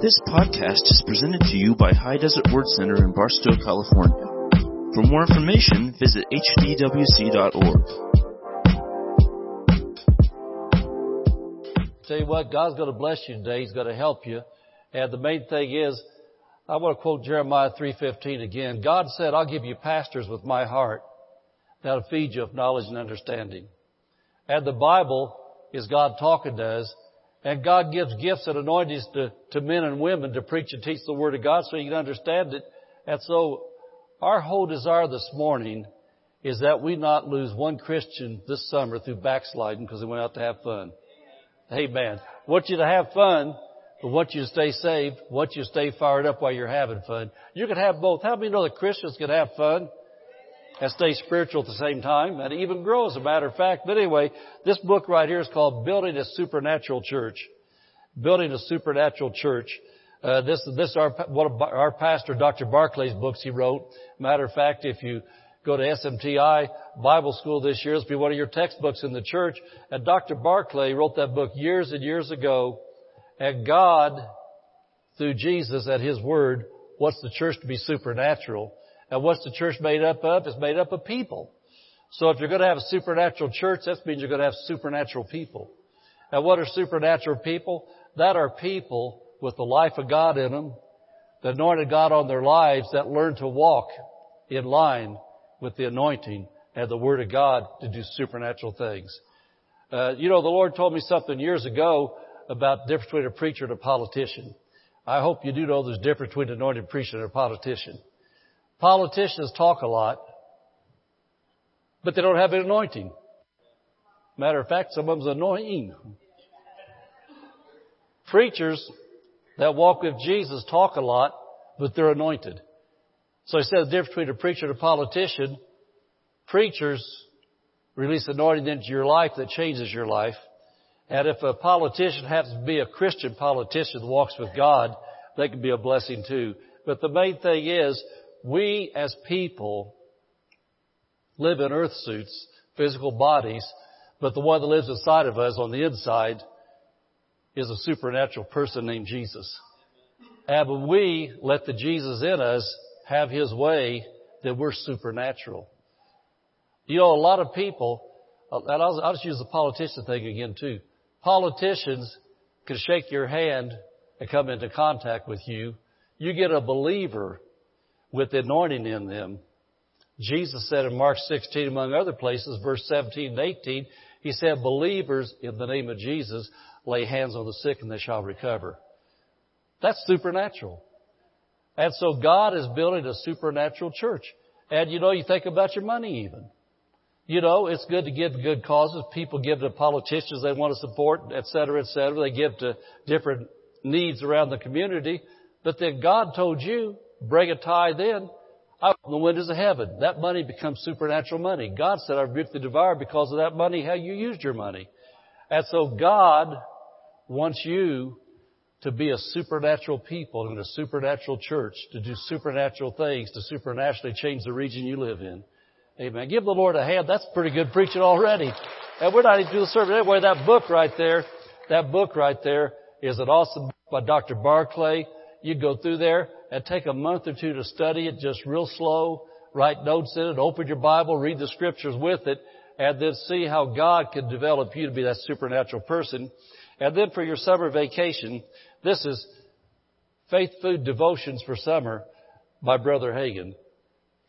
This podcast is presented to you by High Desert Word Center in Barstow, California. For more information, visit hdwc.org. Tell you what, God's going to bless you today. He's going to help you. And the main thing is, I want to quote Jeremiah 3.15 again. God said, I'll give you pastors with my heart that'll feed you with knowledge and understanding. And the Bible is God talking to us. And God gives gifts and anointings to, to men and women to preach and teach the Word of God so you can understand it. And so our whole desire this morning is that we not lose one Christian this summer through backsliding because they went out to have fun. Amen. Want you to have fun, but want you to stay saved, want you to stay fired up while you're having fun. You can have both. How many know that Christians can have fun and stay spiritual at the same time and even grow as a matter of fact? But anyway, this book right here is called Building a Supernatural Church. Building a Supernatural Church. Uh, this, this is our, one our pastor, Dr. Barclay's books he wrote. Matter of fact, if you go to SMTI Bible School this year. It'll be one of your textbooks in the church. And Dr. Barclay wrote that book years and years ago. And God, through Jesus and His Word, wants the church to be supernatural. And what's the church made up of? It's made up of people. So if you're going to have a supernatural church, that means you're going to have supernatural people. And what are supernatural people? That are people with the life of God in them, the anointed God on their lives that learn to walk in line with the anointing and the Word of God to do supernatural things. Uh, you know, the Lord told me something years ago about the difference between a preacher and a politician. I hope you do know there's a difference between an anointed preacher and a politician. Politicians talk a lot, but they don't have an anointing. Matter of fact, some of them's anointing. Preachers that walk with Jesus talk a lot, but they're anointed. So he said the difference between a preacher and a politician. Preachers release anointing into your life that changes your life. And if a politician happens to be a Christian politician that walks with God, they can be a blessing too. But the main thing is, we as people live in earth suits, physical bodies, but the one that lives inside of us on the inside is a supernatural person named Jesus. And when we let the Jesus in us have His way, then we're supernatural. You know, a lot of people, uh, and I'll, I'll just use the politician thing again too. Politicians can shake your hand and come into contact with you. You get a believer with the anointing in them. Jesus said in Mark 16, among other places, verse 17 and 18, He said, believers in the name of Jesus lay hands on the sick and they shall recover. That's supernatural. And so God is building a supernatural church. And you know, you think about your money even. You know, it's good to give to good causes. People give to politicians they want to support, et cetera, et cetera. They give to different needs around the community. But then God told you, bring a tithe in, out in the windows of heaven. That money becomes supernatural money. God said, I rebuked the devourer because of that money, how you used your money. And so God wants you to be a supernatural people in a supernatural church, to do supernatural things, to supernaturally change the region you live in. Amen. Give the Lord a hand. That's pretty good preaching already. And we're not even doing the service anyway. That book right there, that book right there is an awesome book by Dr. Barclay. You go through there and take a month or two to study it just real slow, write notes in it, open your Bible, read the scriptures with it, and then see how God can develop you to be that supernatural person. And then for your summer vacation, this is Faith Food Devotions for Summer by Brother Hagin.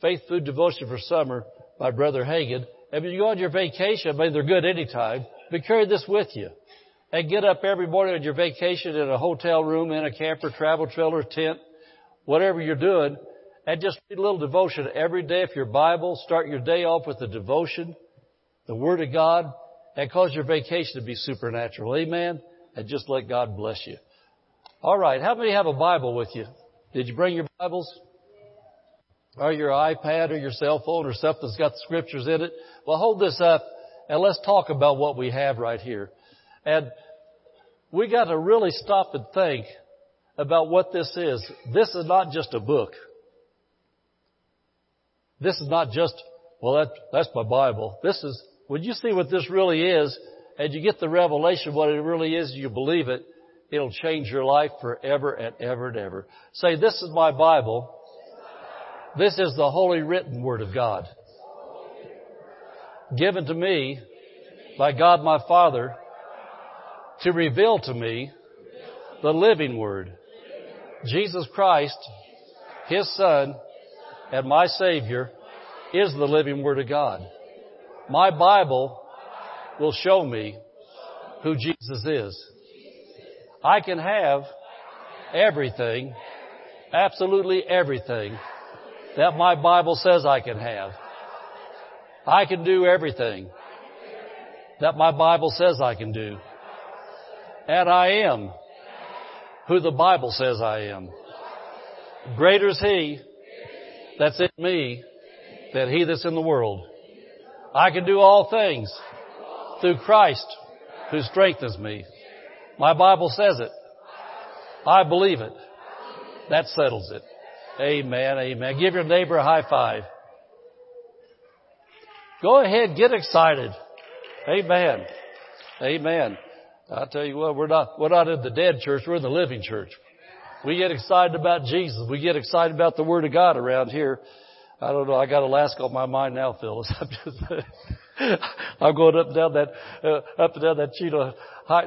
Faith Food Devotion for Summer by Brother Hagin. And when you go on your vacation, I mean, they're good anytime, but carry this with you. And get up every morning on your vacation in a hotel room, in a camper, travel trailer, tent, whatever you're doing, and just read a little devotion every day of your Bible. Start your day off with a devotion, the Word of God, and cause your vacation to be supernatural. Amen? And just let God bless you. All right. How many have a Bible with you? Did you bring your Bibles? Or your iPad or your cell phone or something that's got the scriptures in it? Well, hold this up and let's talk about what we have right here. And we got to really stop and think about what this is. This is not just a book. This is not just, well, that, that's my Bible. This is, when you see what this really is, and you get the revelation what it really is, you believe it, It'll change your life forever and ever and ever. Say, this is my Bible. This is the holy written word of God. Given to me by God my Father to reveal to me the living word. Jesus Christ, His Son, and my Savior is the living Word of God. My Bible will show me who Jesus is. I can have everything, absolutely everything that my Bible says I can have. I can do everything that my Bible says I can do. And I am who the Bible says I am. Greater is He that's in me than He that's in the world. I can do all things through Christ who strengthens me. My Bible says it. I believe it. That settles it. Amen, amen. Give your neighbor a high five. Go ahead, get excited. Amen. Amen. I tell you what, we're not, we're not in the dead church, we're in the living church. We get excited about Jesus. We get excited about the Word of God around here. I don't know, I got Alaska on my mind now, Phyllis. I'm just, I'm going up and down that, uh, up and down that Cheetah high,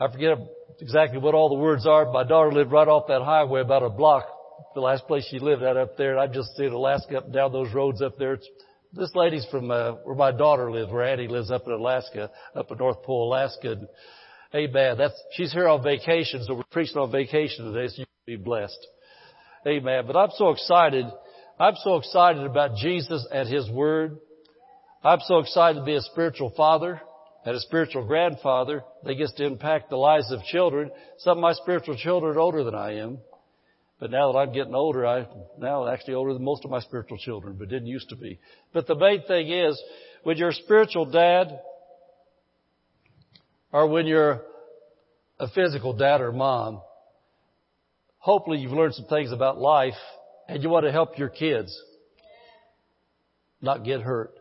I forget exactly what all the words are. My daughter lived right off that highway about a block, the last place she lived at up there. And I just seen Alaska up and down those roads up there. It's, this lady's from, uh, where my daughter lives, where Addie lives up in Alaska, up in North Pole, Alaska. And, amen. That's, she's here on vacation, so we're preaching on vacation today, so you can be blessed. Amen. But I'm so excited. I'm so excited about Jesus and His Word. I'm so excited to be a spiritual father and a spiritual grandfather that gets to impact the lives of children. Some of my spiritual children are older than I am. But now that I'm getting older, I now actually older than most of my spiritual children, but didn't used to be. But the main thing is, when you're a spiritual dad, or when you're a physical dad or mom, hopefully you've learned some things about life and you want to help your kids not get hurt.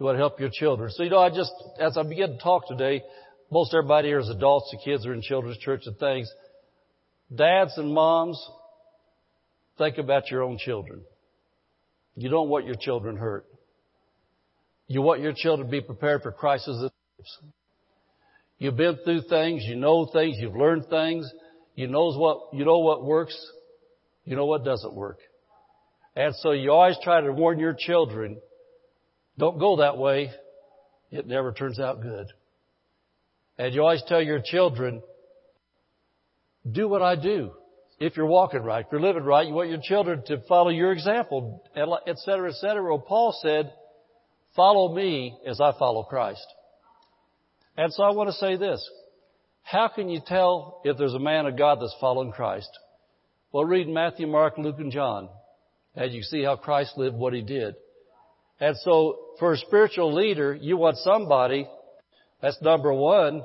You want to help your children. So, you know, I just, as I begin to talk today, most everybody here is adults, the kids are in children's church and things. Dads and moms, think about your own children. You don't want your children hurt. You want your children to be prepared for crises. You've been through things, you know things, you've learned things, you knows what, you know what works, you know what doesn't work. And so you always try to warn your children don't go that way. It never turns out good. And you always tell your children, do what I do. If you're walking right, if you're living right, you want your children to follow your example, et cetera, et cetera. Well, Paul said, follow me as I follow Christ. And so I want to say this. How can you tell if there's a man of God that's following Christ? Well, read Matthew, Mark, Luke, and John. And you see how Christ lived what he did. And so for a spiritual leader, you want somebody that's number one,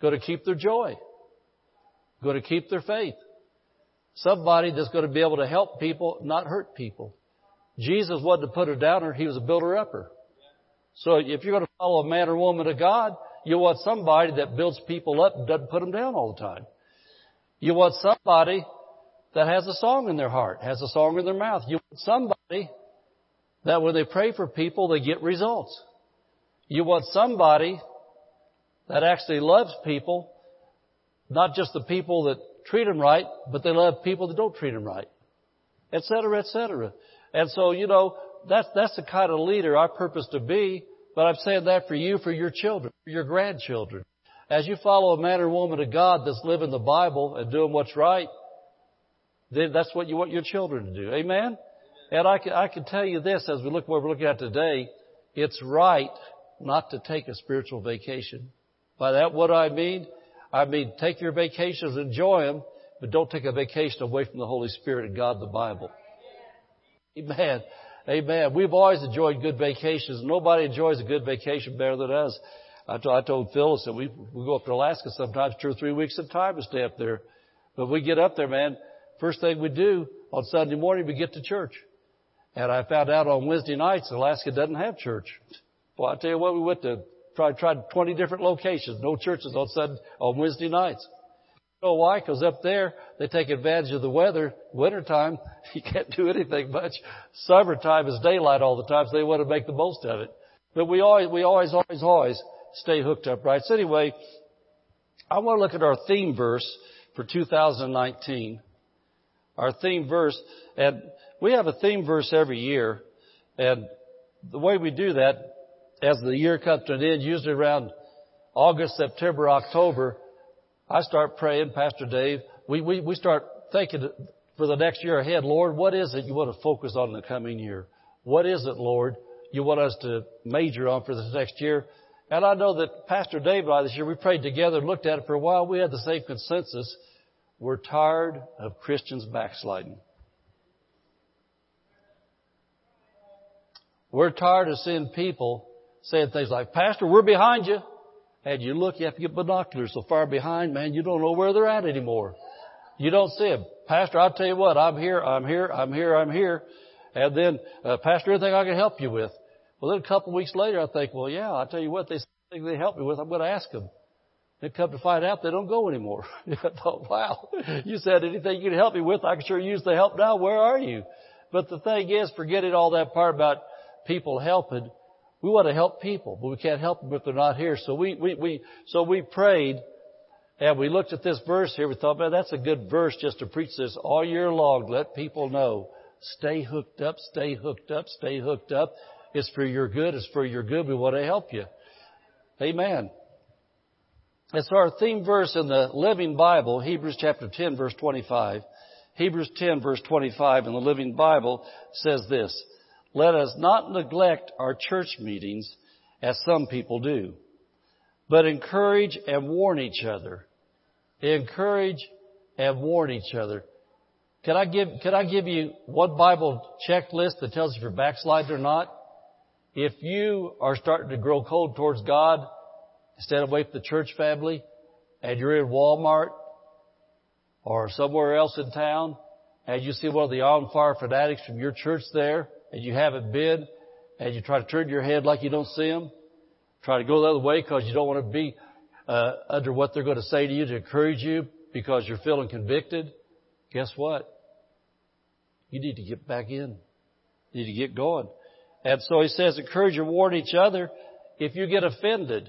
going to keep their joy, going to keep their faith. Somebody that's going to be able to help people, not hurt people. Jesus wasn't a put a downer, he was a builder upper. So if you're going to follow a man or woman of God, you want somebody that builds people up and doesn't put them down all the time. You want somebody that has a song in their heart, has a song in their mouth. You want somebody that when they pray for people, they get results. You want somebody that actually loves people, not just the people that treat them right, but they love people that don't treat them right, et cetera, et cetera. And so, you know, that's, that's the kind of leader I purpose to be, but I'm saying that for you, for your children, for your grandchildren. As you follow a man or woman of God that's living the Bible and doing what's right, then that's what you want your children to do. Amen? And I can, I can tell you this as we look what we're looking at today, it's right not to take a spiritual vacation. By that, what I mean? I mean, take your vacations, enjoy them, but don't take a vacation away from the Holy Spirit and God, the Bible. Amen. Amen. We've always enjoyed good vacations. Nobody enjoys a good vacation better than us. I told, Phyllis that we, we go up to Alaska sometimes two or three weeks at a time to stay up there. But we get up there, man. First thing we do on Sunday morning, we get to church. And I found out on Wednesday nights Alaska doesn't have church. Well, I tell you what, we went to try tried 20 different locations, no churches on Sunday, on Wednesday nights. Know why? Because up there, they take advantage of the weather. Wintertime, you can't do anything much. Summertime is daylight all the time, so they want to make the most of it. But we always, we always, always, always stay hooked up, right? So anyway, I want to look at our theme verse for 2019. Our theme verse, and we have a theme verse every year, and the way we do that, as the year comes to an end, usually around August, September, October, I start praying, Pastor Dave. We, we, we start thinking for the next year ahead, Lord, what is it you want to focus on in the coming year? What is it, Lord, you want us to major on for this next year? And I know that Pastor Dave and I this year, we prayed together and looked at it for a while. We had the same consensus. We're tired of Christians backsliding. We're tired of seeing people saying things like, Pastor, we're behind you. And you look, you have to get binoculars so far behind, man, you don't know where they're at anymore. You don't see them. Pastor, I'll tell you what, I'm here, I'm here, I'm here, I'm here. And then, uh, Pastor, anything I can help you with? Well, then a couple weeks later, I think, well, yeah, I'll tell you what, they think they help me with, I'm going to ask them. Then come to find out they don't go anymore. I thought, wow, you said anything you can help me with, I can sure use the help now. Where are you? But the thing is, forgetting all that part about people helping, we want to help people, but we can't help them if they're not here. So we, we, we, so we prayed and we looked at this verse here. We thought, man, that's a good verse just to preach this all year long. Let people know. Stay hooked up, stay hooked up, stay hooked up. It's for your good. It's for your good. We want to help you. Amen. It's our theme verse in the Living Bible, Hebrews chapter 10 verse 25. Hebrews 10 verse 25 in the Living Bible says this, let us not neglect our church meetings as some people do, but encourage and warn each other. Encourage and warn each other. Can I give, can I give you one Bible checklist that tells you if you're backsliding or not? If you are starting to grow cold towards God, instead of away from the church family, and you're in Walmart or somewhere else in town, and you see one of the on fire fanatics from your church there, and you haven't been, and you try to turn your head like you don't see them, try to go the other way because you don't want to be uh, under what they're going to say to you to encourage you because you're feeling convicted, guess what? You need to get back in. You need to get going. And so he says, encourage and warn each other. If you get offended,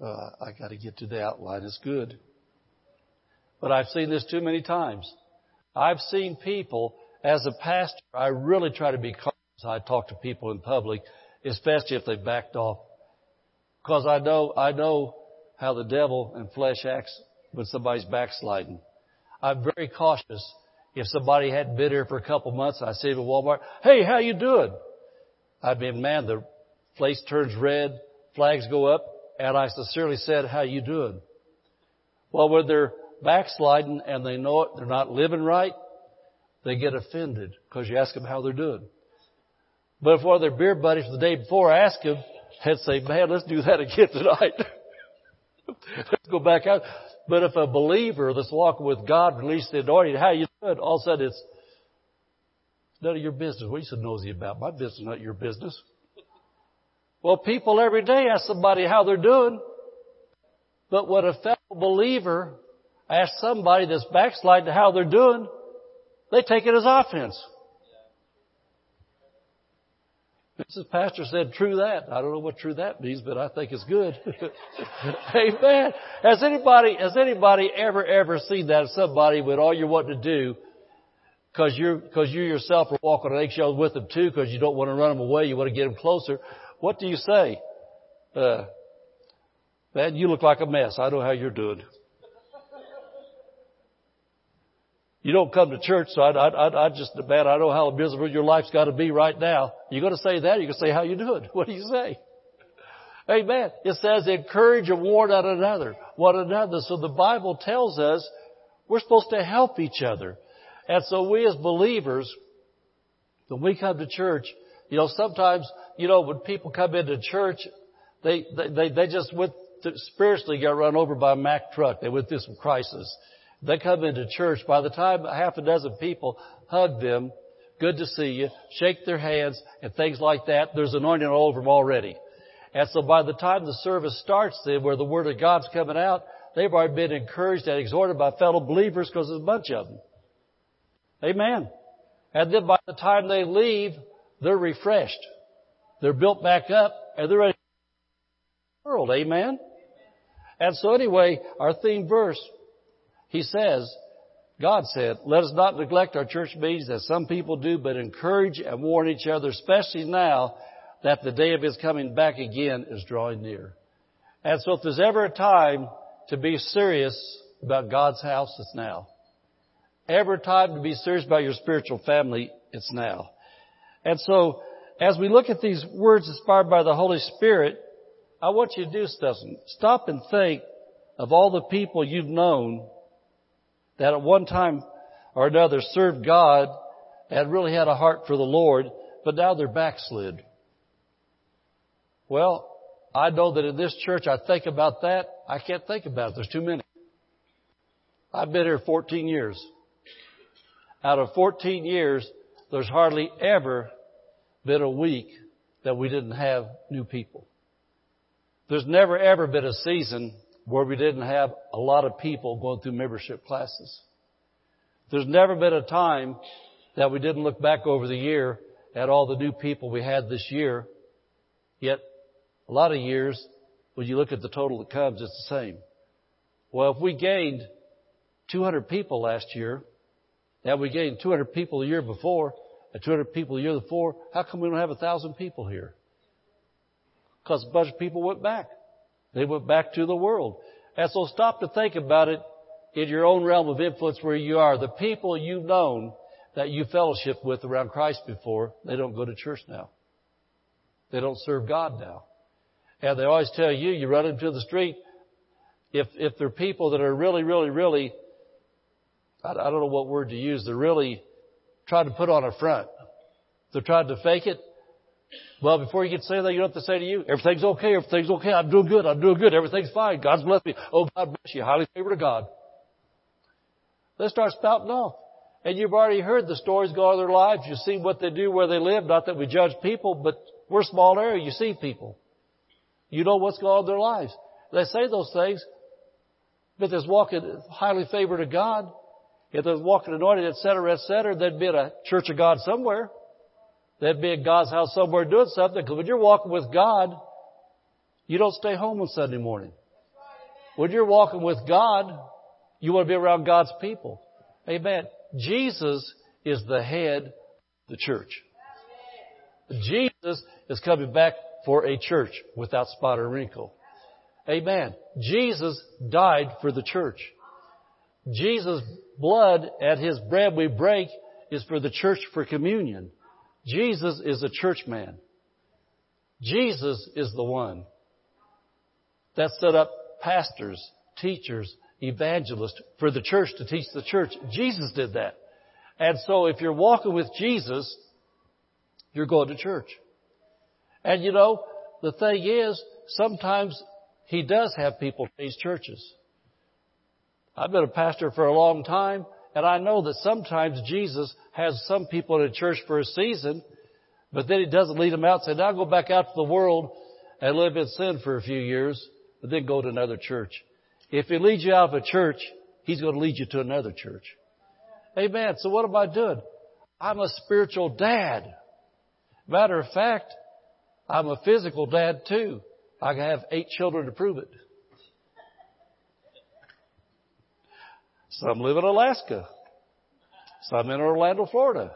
uh, I got to get to the outline. It's good. But I've seen this too many times. I've seen people as a pastor, I really try to be cautious. I talk to people in public, especially if they backed off. Because I know, I know how the devil and flesh acts when somebody's backsliding. I'm very cautious. If somebody hadn't been here for a couple months, I them at Walmart, hey, how you doing? I mean, man, the place turns red, flags go up, and I sincerely said, how you doing? Well, when they're backsliding and they know it, they're not living right, they get offended because you ask them how they're doing. But if one of their beer buddies the day before ask them and say, man, let's do that again tonight. let's go back out. But if a believer that's walking with God releases the anointing, how you doing? All of a sudden it's none of your business. What are you so nosy about? My business, not your business. Well, people every day ask somebody how they're doing. But when a fellow believer asks somebody that's backsliding how they're doing, they take it as offense. Mrs. Pastor said, true that. I don't know what true that means, but I think it's good. Amen. Has anybody, has anybody ever, ever seen that somebody with all you're wanting to do, cause you're, cause you yourself are walking on eggshells with them too, cause you don't want to run them away, you want to get them closer. What do you say? Uh, man, you look like a mess. I know how you're doing. You don't come to church, so I, I, I just, man, I know how miserable your life's got to be right now. You're going to say that, you're going to say, how you doing? What do you say? Amen. It says encourage and warn one another, one another. So the Bible tells us we're supposed to help each other. And so we as believers, when we come to church, you know, sometimes, you know, when people come into church, they, they, they, they just went to, spiritually got run over by a Mack truck. They went through some crisis. They come into church. By the time half a dozen people hug them, good to see you, shake their hands, and things like that, there's anointing all over them already. And so by the time the service starts then, where the Word of God's coming out, they've already been encouraged and exhorted by fellow believers because there's a bunch of them. Amen. And then by the time they leave, they're refreshed. They're built back up and they're ready for the world. Amen. And so anyway, our theme verse, he says, God said, let us not neglect our church meetings as some people do, but encourage and warn each other, especially now that the day of His coming back again is drawing near. And so if there's ever a time to be serious about God's house, it's now. Ever time to be serious about your spiritual family, it's now. And so, as we look at these words inspired by the Holy Spirit, I want you to do something. Stop and think of all the people you've known that at one time or another served God and really had a heart for the Lord, but now they're backslid. Well, I know that in this church I think about that. I can't think about it. There's too many. I've been here 14 years. Out of 14 years, there's hardly ever been a week that we didn't have new people. There's never ever been a season where we didn't have a lot of people going through membership classes. There's never been a time that we didn't look back over the year at all the new people we had this year. Yet, a lot of years, when you look at the total that comes, it's the same. Well, if we gained 200 people last year, and we gained 200 people the year before, and 200 people the year before, how come we don't have a thousand people here? Because a bunch of people went back. They went back to the world. And so stop to think about it in your own realm of influence where you are. The people you've known that you fellowship with around Christ before, they don't go to church now. They don't serve God now. And they always tell you, you run into the street, if, if they're people that are really, really, really, I, I don't know what word to use, they're really trying to put on a front. They're trying to fake it. Well, before you can say that, you don't have to say to you, everything's okay, everything's okay, I'm doing good, I'm doing good, everything's fine, God's blessed me. Oh, God bless you, highly favored of God. They start spouting off. And you've already heard the stories go on their lives. You see what they do where they live. Not that we judge people, but we're a small area. You see people. You know what's going on in their lives. They say those things, but there's walking highly favored of God. If there's walking anointed, et cetera, et cetera, there'd be a church of God somewhere. There'd be a God's house somewhere doing something. Because when you're walking with God, you don't stay home on Sunday morning. When you're walking with God, you want to be around God's people. Amen. Jesus is the head of the church. Jesus is coming back for a church without spot or wrinkle. Amen. Jesus died for the church. Jesus' blood at his bread we break is for the church for communion. Jesus is a church man. Jesus is the one that set up pastors, teachers, evangelists for the church to teach the church. Jesus did that. And so if you're walking with Jesus, you're going to church. And you know, the thing is, sometimes he does have people change churches. I've been a pastor for a long time, and I know that sometimes Jesus has some people in a church for a season, but then he doesn't lead them out and say, now go back out to the world and live in sin for a few years, but then go to another church. If he leads you out of a church, he's going to lead you to another church. Amen. So what am I doing? I'm a spiritual dad. Matter of fact, I'm a physical dad too. I have eight children to prove it. Some live in Alaska. Some in Orlando, Florida.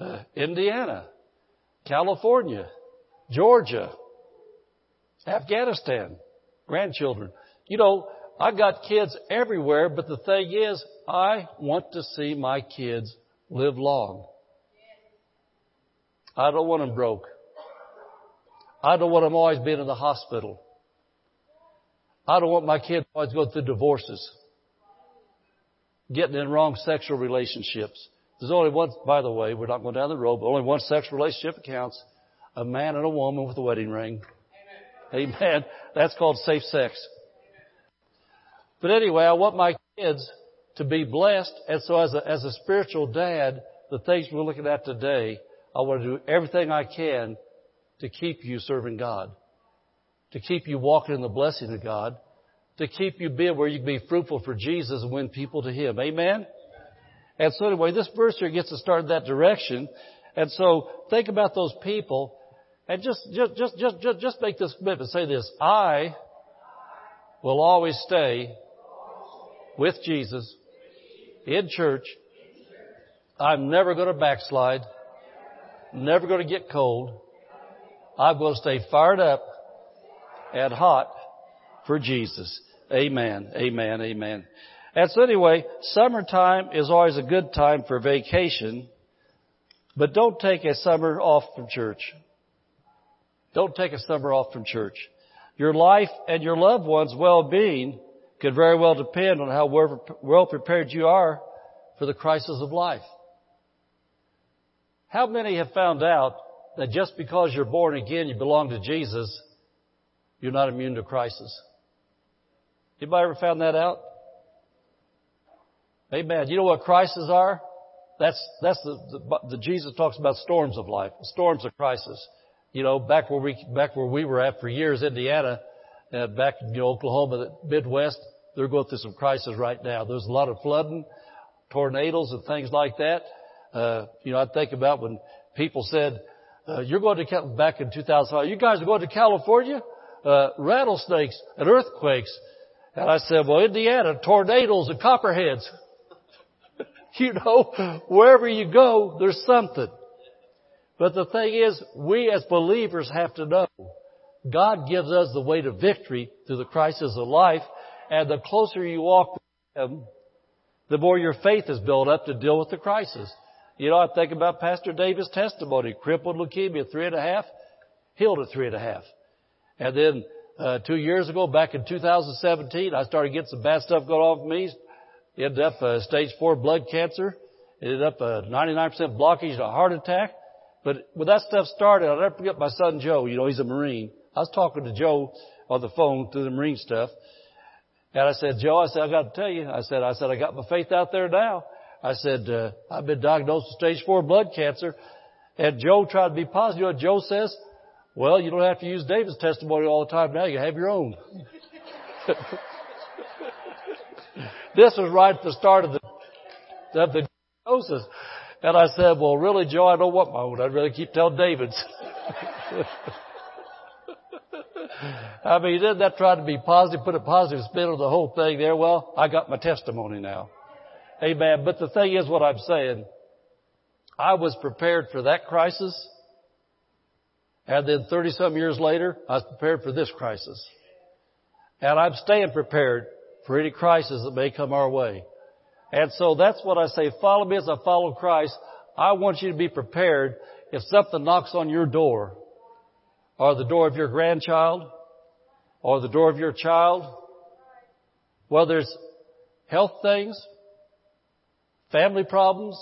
Uh, Indiana. California. Georgia. Afghanistan. Grandchildren. You know, I've got kids everywhere, but the thing is, I want to see my kids live long. I don't want them broke. I don't want them always being in the hospital. I don't want my kids always going through divorces getting in wrong sexual relationships. There's only one, by the way, we're not going down the road, but only one sexual relationship counts. A man and a woman with a wedding ring. Amen. Amen. That's called safe sex. But anyway, I want my kids to be blessed. And so as a, as a spiritual dad, the things we're looking at today, I want to do everything I can to keep you serving God. To keep you walking in the blessing of God. To keep you being where you can be fruitful for Jesus and win people to Him. Amen? And so anyway, this verse here gets us started that direction. And so think about those people and just, just, just, just, just, just make this commitment. Say this. I will always stay with Jesus in church. I'm never going to backslide. Never going to get cold. I'm going to stay fired up and hot for Jesus. Amen. Amen. Amen. And so anyway, summertime is always a good time for vacation, but don't take a summer off from church. Don't take a summer off from church. Your life and your loved ones' well-being could very well depend on how well prepared you are for the crisis of life. How many have found out that just because you're born again, you belong to Jesus, you're not immune to crisis? Anybody ever found that out? Amen. You know what crises are? That's, that's the, the, the, Jesus talks about storms of life, storms of crisis. You know, back where we, back where we were at for years, Indiana, uh, back in you know, Oklahoma, the Midwest, they're going through some crisis right now. There's a lot of flooding, tornadoes and things like that. Uh, you know, I think about when people said, uh, you're going to, back in 2005, you guys are going to California? Uh, rattlesnakes and earthquakes. And I said, well, Indiana, tornadoes and copperheads. you know, wherever you go, there's something. But the thing is, we as believers have to know God gives us the way to victory through the crisis of life, and the closer you walk with Him, the more your faith is built up to deal with the crisis. You know, I think about Pastor Davis' testimony. Crippled leukemia, three and a half, healed at three and a half. And then, uh, two years ago, back in 2017, I started getting some bad stuff going with me. Ended up uh, stage four blood cancer. Ended up a 99% blockage a heart attack. But when that stuff started, I'll never forget my son Joe. You know, he's a Marine. I was talking to Joe on the phone through the Marine stuff. And I said, Joe, I said, I got to tell you, I said, I said, I got my faith out there now. I said, uh, I've been diagnosed with stage four blood cancer. And Joe tried to be positive. You know what Joe says? Well, you don't have to use David's testimony all the time now. You have your own. this was right at the start of the, of the diagnosis. And I said, well, really, Joe, I don't want my own. I'd rather keep telling David's. I mean, didn't that try to be positive, put a positive spin on the whole thing there? Well, I got my testimony now. Amen. But the thing is what I'm saying, I was prepared for that crisis. And then 30 some years later, I was prepared for this crisis. And I'm staying prepared for any crisis that may come our way. And so that's what I say. Follow me as I follow Christ. I want you to be prepared if something knocks on your door or the door of your grandchild or the door of your child. Well, there's health things, family problems,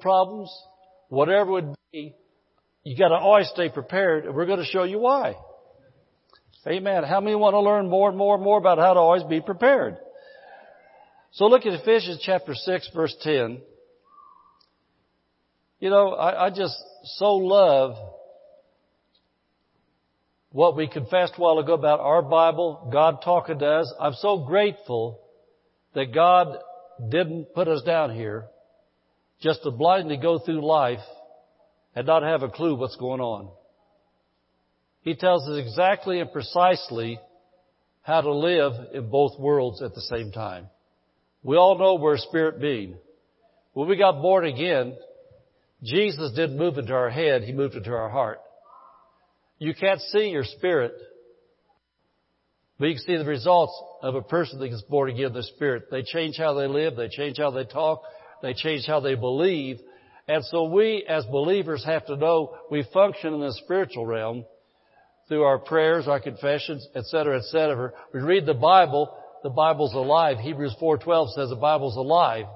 problems, whatever it would be. You got to always stay prepared, and we're going to show you why. Amen. How many want to learn more and more and more about how to always be prepared? So look at Ephesians chapter 6 verse 10. You know, I, I just so love what we confessed a while ago about our Bible, God talking to us. I'm so grateful that God didn't put us down here just to blindly go through life and not have a clue what's going on. He tells us exactly and precisely how to live in both worlds at the same time. We all know we're a spirit being. When we got born again, Jesus didn't move into our head, He moved into our heart. You can't see your spirit, but you can see the results of a person that gets born again in the spirit. They change how they live, they change how they talk, they change how they believe. And so we as believers have to know we function in the spiritual realm through our prayers, our confessions, etc., etc. We read the Bible the Bible's alive. Hebrews 4:12 says the Bible's alive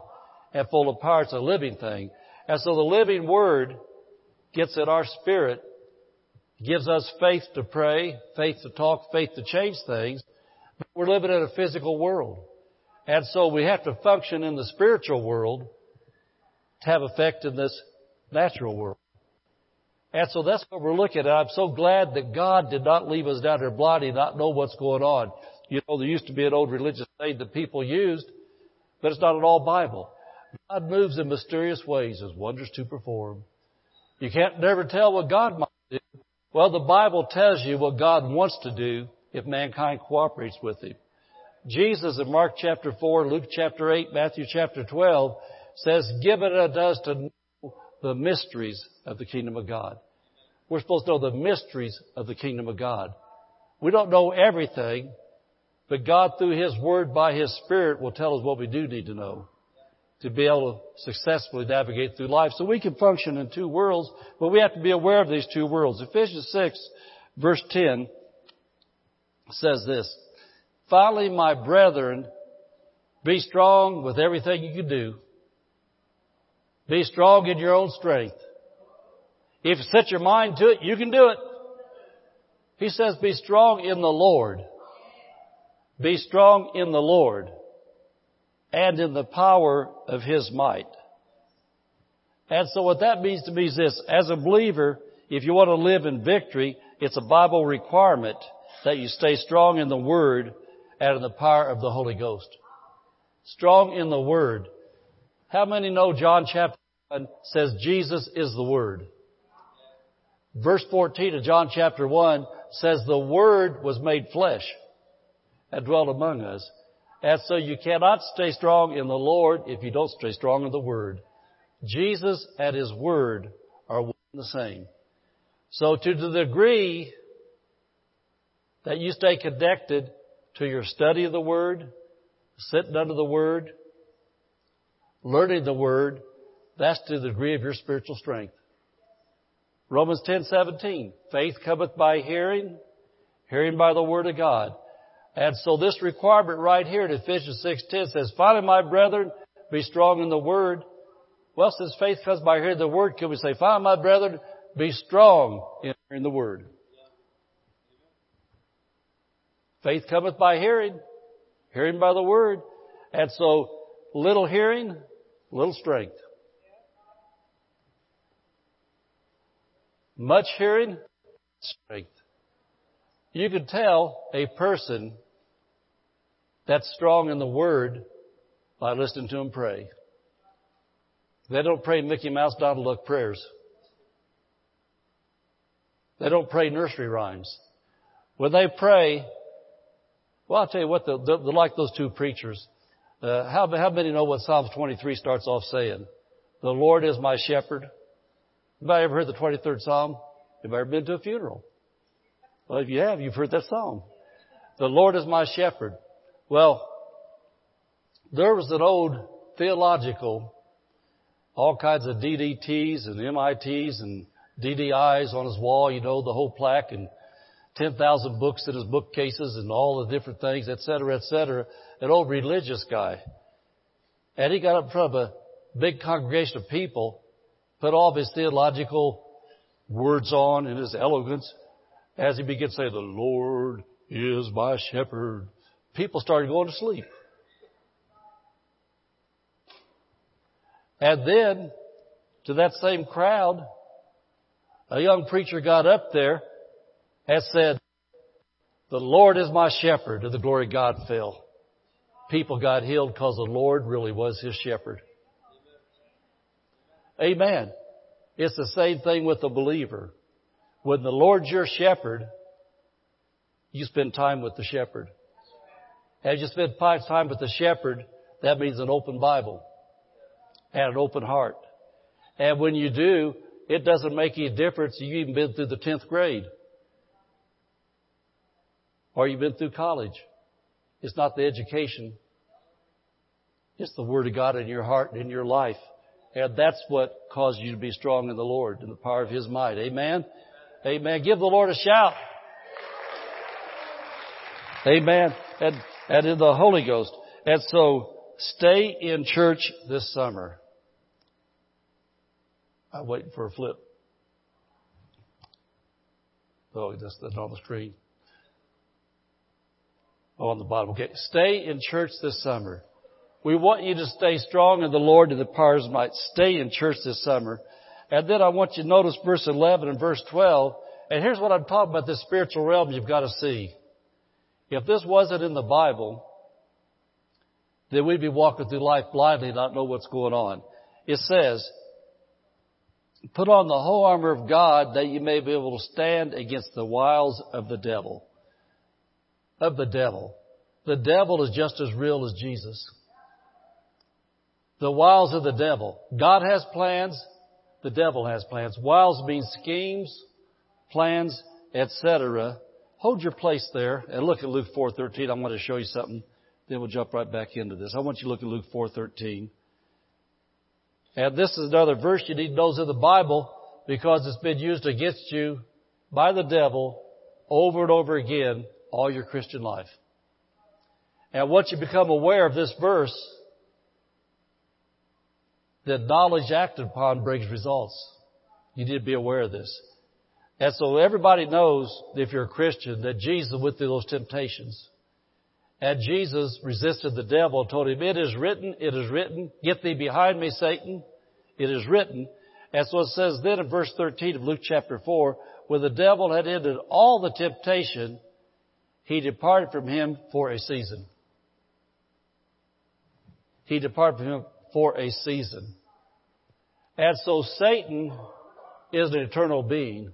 and full of power. It's a living thing. And so the living word gets at our spirit, gives us faith to pray, faith to talk, faith to change things. But we're living in a physical world. And so we have to function in the spiritual world to have effect in this natural world. And so that's what we're looking at. I'm so glad that God did not leave us down here and not know what's going on. You know, there used to be an old religious saying that people used, but it's not at all Bible. God moves in mysterious ways as wonders to perform. You can't never tell what God might do. Well, the Bible tells you what God wants to do if mankind cooperates with Him. Jesus in Mark chapter 4, Luke chapter 8, Matthew chapter 12 says, given unto us to know the mysteries of the kingdom of God. We're supposed to know the mysteries of the kingdom of God. We don't know everything, but God through His Word by His Spirit will tell us what we do need to know to be able to successfully navigate through life. So we can function in two worlds, but we have to be aware of these two worlds. Ephesians 6 verse 10 says this, Finally, my brethren, be strong with everything you can do. Be strong in your own strength. If you set your mind to it, you can do it. He says, be strong in the Lord. Be strong in the Lord and in the power of His might. And so what that means to me is this, as a believer, if you want to live in victory, it's a Bible requirement that you stay strong in the Word and in the power of the Holy Ghost. Strong in the Word. How many know John chapter 1 says Jesus is the Word? Verse 14 of John chapter 1 says the Word was made flesh and dwelt among us. And so you cannot stay strong in the Lord if you don't stay strong in the Word. Jesus and His Word are one and the same. So to the degree that you stay connected to your study of the Word, sitting under the Word, learning the Word, that's to the degree of your spiritual strength. Romans 10:17, faith cometh by hearing, hearing by the Word of God. And so this requirement right here in Ephesians 6.10 says, Finally, my brethren, be strong in the word. Well, since faith comes by hearing the word, can we say, Finally, my brethren, be strong in hearing the word. Faith cometh by hearing, hearing by the word. And so, little hearing, little strength. Much hearing, strength. You can tell a person that's strong in the Word by listening to them pray. They don't pray Mickey Mouse Donald Duck prayers. They don't pray nursery rhymes. When they pray, well, I'll tell you what, they're, they're like those two preachers. Uh, how, how many know what Psalms 23 starts off saying? The Lord is my shepherd. Anybody ever heard the 23rd Psalm? Have you ever been to a funeral? Well, if you have, you've heard that psalm. The Lord is my shepherd. Well, there was an old theological, all kinds of DDTs and MITs and DDIs on his wall, you know, the whole plaque and 10,000 books in his bookcases and all the different things, et cetera, et cetera. An old religious guy. And he got up in front of a big congregation of people, put all of his theological words on in his eloquence as he began to say, the Lord is my shepherd people started going to sleep. And then, to that same crowd, a young preacher got up there and said, the Lord is my shepherd, and the glory God fell. People got healed because the Lord really was his shepherd. Amen. It's the same thing with the believer. When the Lord's your shepherd, you spend time with the shepherd. As you spend time with the shepherd, that means an open Bible and an open heart. And when you do, it doesn't make any difference you've even been through the 10th grade or you've been through college. It's not the education. It's the Word of God in your heart and in your life. And that's what causes you to be strong in the Lord and the power of His might. Amen? Amen. Give the Lord a shout. Amen. And and in the Holy Ghost. And so stay in church this summer. I'm waiting for a flip. Oh, that's, that's on the screen. Oh, on the bottom. Okay. Stay in church this summer. We want you to stay strong in the Lord and the powers might. Stay in church this summer. And then I want you to notice verse 11 and verse 12. And here's what I'm talking about, this spiritual realm you've got to see. If this wasn't in the Bible, then we'd be walking through life blindly not know what's going on. It says, put on the whole armor of God that you may be able to stand against the wiles of the devil. Of the devil. The devil is just as real as Jesus. The wiles of the devil. God has plans. The devil has plans. Wiles means schemes, plans, etc. Hold your place there and look at Luke 4.13. I'm going to show you something. Then we'll jump right back into this. I want you to look at Luke 4.13. And this is another verse you need to know in the Bible because it's been used against you by the devil over and over again all your Christian life. And once you become aware of this verse, that knowledge acted upon brings results. You need to be aware of this. And so everybody knows, if you're a Christian, that Jesus went through those temptations. And Jesus resisted the devil and told him, it is written, it is written, get thee behind me, Satan. It is written. And so it says then in verse 13 of Luke chapter 4, when the devil had ended all the temptation, he departed from him for a season. He departed from him for a season. And so Satan is an eternal being.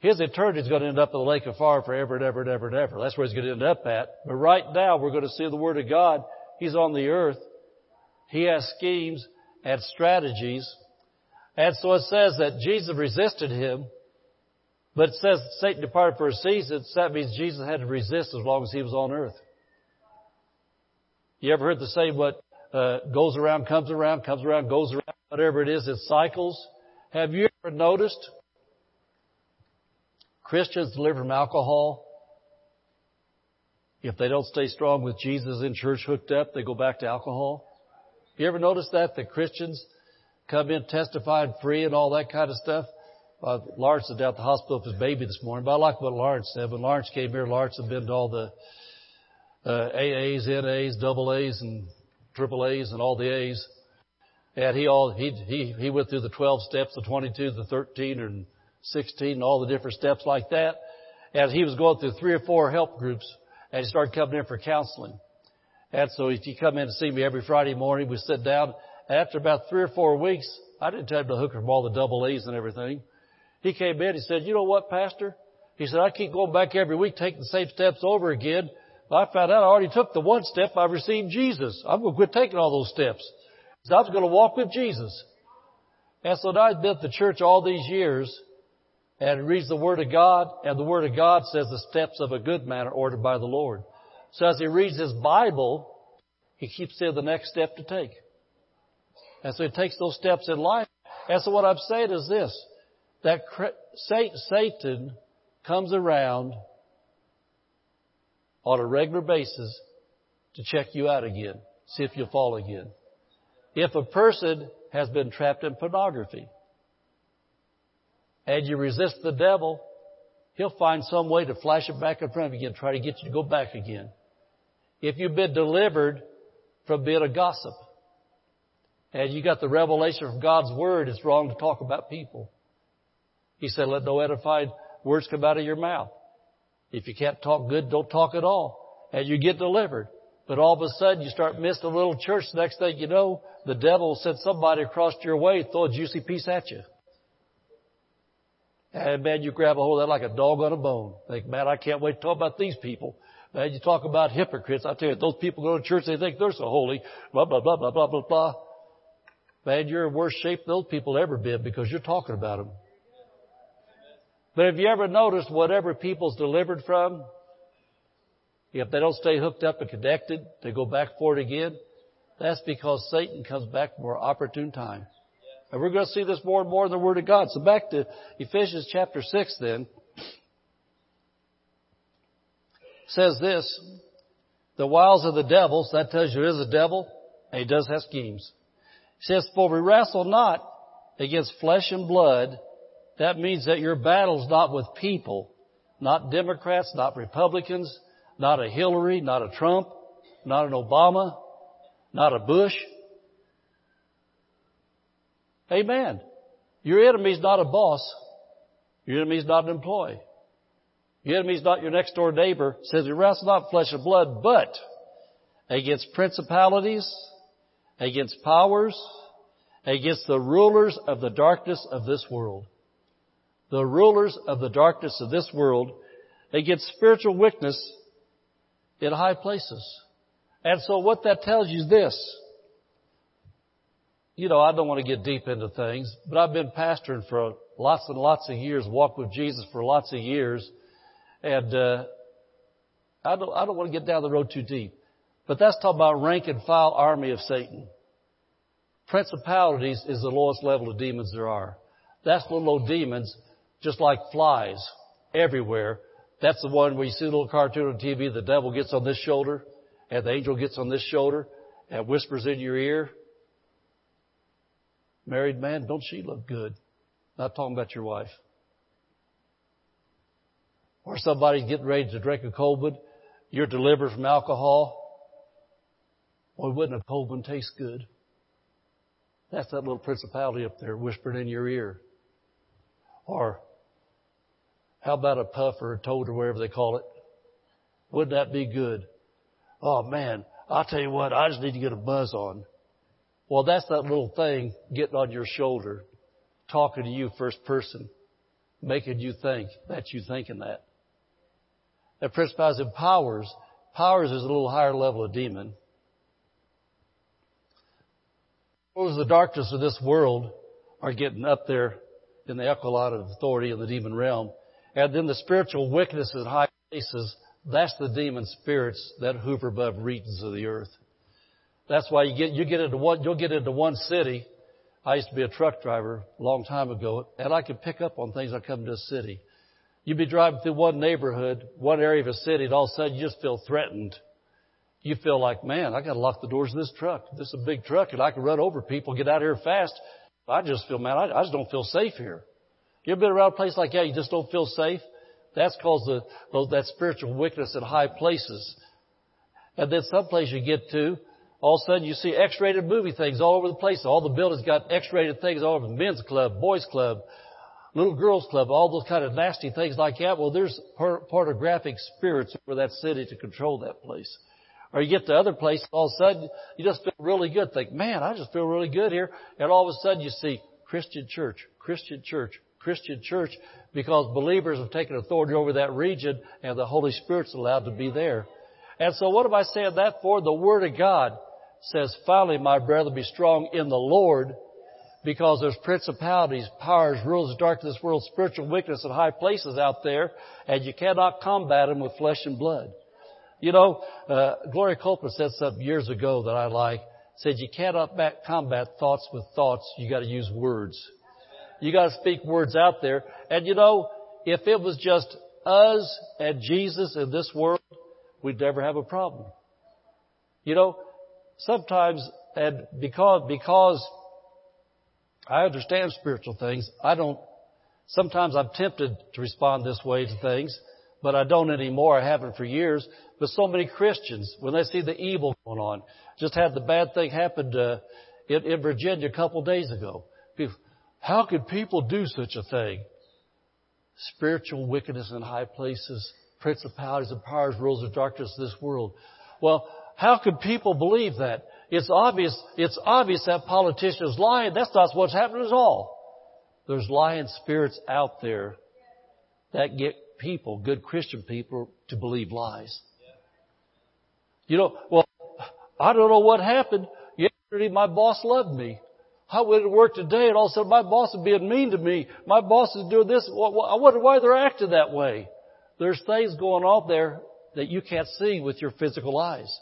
His eternity is going to end up in the lake of fire forever and ever and ever and ever. That's where he's going to end up at. But right now, we're going to see the Word of God. He's on the earth. He has schemes and strategies. And so it says that Jesus resisted him, but it says Satan departed for a season. So that means Jesus had to resist as long as he was on earth. You ever heard the saying, what uh, goes around, comes around, comes around, goes around, whatever it is, it cycles? Have you ever noticed Christians delivered from alcohol. If they don't stay strong with Jesus in church hooked up, they go back to alcohol. You ever notice that? That Christians come in testifying free and all that kind of stuff? Uh, Lawrence is down at the hospital with his baby this morning, but I like what Lawrence said. When Lawrence came here, Lawrence had been to all the uh, AAs, NAs, double A's, and triple A's, and all the A's. And he all he he he went through the 12 steps, the 22, the 13, and 16 and all the different steps like that. And he was going through three or four help groups and he started coming in for counseling. And so he come in to see me every Friday morning. We sit down. After about three or four weeks, I didn't tell him to hook from all the double A's and everything. He came in. He said, "You know what, Pastor?" He said, "I keep going back every week, taking the same steps over again. I found out I already took the one step. I received Jesus. I'm going to quit taking all those steps. I was going to walk with Jesus." And so now I've been at the church all these years, and reads the Word of God, and the Word of God says the steps of a good man are ordered by the Lord. So as he reads his Bible, he keeps saying the next step to take. And so he takes those steps in life. And so what I'm saying is this, that Satan comes around on a regular basis to check you out again, see if you'll fall again. If a person has been trapped in pornography, and you resist the devil, he'll find some way to flash it back in front of you and try to get you to go back again. If you've been delivered from being a gossip, and you got the revelation from God's Word, it's wrong to talk about people. He said, let no edifying words come out of your mouth. If you can't talk good, don't talk at all. And you get delivered. But all of a sudden you start missing a little church. Next thing you know, the devil send somebody across your way, throw a juicy piece at you. And man, you grab a hold of that like a dog on a bone. Think, man, I can't wait to talk about these people. Man, you talk about hypocrites. I tell you, those people go to church, they think they're so holy. Blah, blah, blah, blah, blah, blah, blah. Man, you're in worse shape than those people ever been because you're talking about them. But have you ever noticed whatever people's delivered from, if they don't stay hooked up and connected, they go back for it again? That's because Satan comes back for an opportune time. And we're going to see this more and more in the Word of God. So back to Ephesians chapter 6 then. says this, the wiles of the devils, that tells you there is a devil, and he does have schemes. It says, for we wrestle not against flesh and blood. That means that your battle's not with people, not Democrats, not Republicans, not a Hillary, not a Trump, not an Obama, not a Bush. Amen. Your enemy's not a boss. Your enemy's not an employee. Your enemy's not your next door neighbor. It says, we wrestle not flesh and blood, but against principalities, against powers, against the rulers of the darkness of this world. The rulers of the darkness of this world against spiritual wickedness in high places. And so what that tells you is this. You know, I don't want to get deep into things, but I've been pastoring for lots and lots of years, walked with Jesus for lots of years, and uh, I don't I don't want to get down the road too deep. But that's talking about rank and file army of Satan. Principalities is the lowest level of demons there are. That's little old demons, just like flies, everywhere. That's the one where you see a little cartoon on TV, the devil gets on this shoulder, and the angel gets on this shoulder, and whispers in your ear. Married man, don't she look good? Not talking about your wife. Or somebody's getting ready to drink a Coleman. You're delivered from alcohol. Boy, wouldn't a Coleman taste good? That's that little principality up there whispering in your ear. Or how about a puff or a toad or whatever they call it? Wouldn't that be good? Oh man, I'll tell you what, I just need to get a buzz on. Well, that's that little thing getting on your shoulder, talking to you first person, making you think that you thinking that. That principalities and powers, powers is a little higher level of demon. Those the darkness of this world are getting up there in the echelon of authority in the demon realm. And then the spiritual wickedness in high places, that's the demon spirits that hover above regions of the earth. That's why you get, you get into one, you'll get into one city. I used to be a truck driver a long time ago, and I could pick up on things I come to a city. You'd be driving through one neighborhood, one area of a city, and all of a sudden you just feel threatened you feel like, man, I got to lock the doors of this truck. This is a big truck, and I can run over people, get out of here fast. I just feel, man, I, I just don't feel safe here. You ever been around a place like that? You just don't feel safe. That's caused the, that spiritual wickedness in high places. And then some place you get to, all of a sudden you see X-rated movie things all over the place. All the buildings got X-rated things all over. The men's club, boys club, little girls club, all those kind of nasty things like that. Well, there's pornographic spirits over that city to control that place. Or you get to other places, all of a sudden, you just feel really good. Think, man, I just feel really good here. And all of a sudden you see Christian church, Christian church, Christian church, because believers have taken authority over that region and the Holy Spirit's allowed to be there. And so what am I saying that for? The Word of God says, finally, my brethren, be strong in the Lord because there's principalities, powers, rules of darkness, world, spiritual wickedness in high places out there, and you cannot combat them with flesh and blood. You know, uh, Gloria Copeland said something years ago that I like. Said you cannot combat thoughts with thoughts. You got to use words. You got to speak words out there. And you know, if it was just us and Jesus in this world, we'd never have a problem. You know, sometimes, and because, because I understand spiritual things, I don't, sometimes I'm tempted to respond this way to things, but I don't anymore. I haven't for years. But so many Christians, when they see the evil going on, just had the bad thing happen uh, in, in Virginia a couple days ago. People, how could people do such a thing? Spiritual wickedness in high places, principalities and powers, rules of darkness of this world. Well, how could people believe that? It's obvious, it's obvious that politicians lying. That's not what's happening at all. There's lying spirits out there that get people, good Christian people, to believe lies. You know, well, I don't know what happened. Yesterday my boss loved me. How would it work today? And all of a sudden my boss is being mean to me. My boss is doing this. I wonder why they're acting that way. There's things going on there that you can't see with your physical eyes.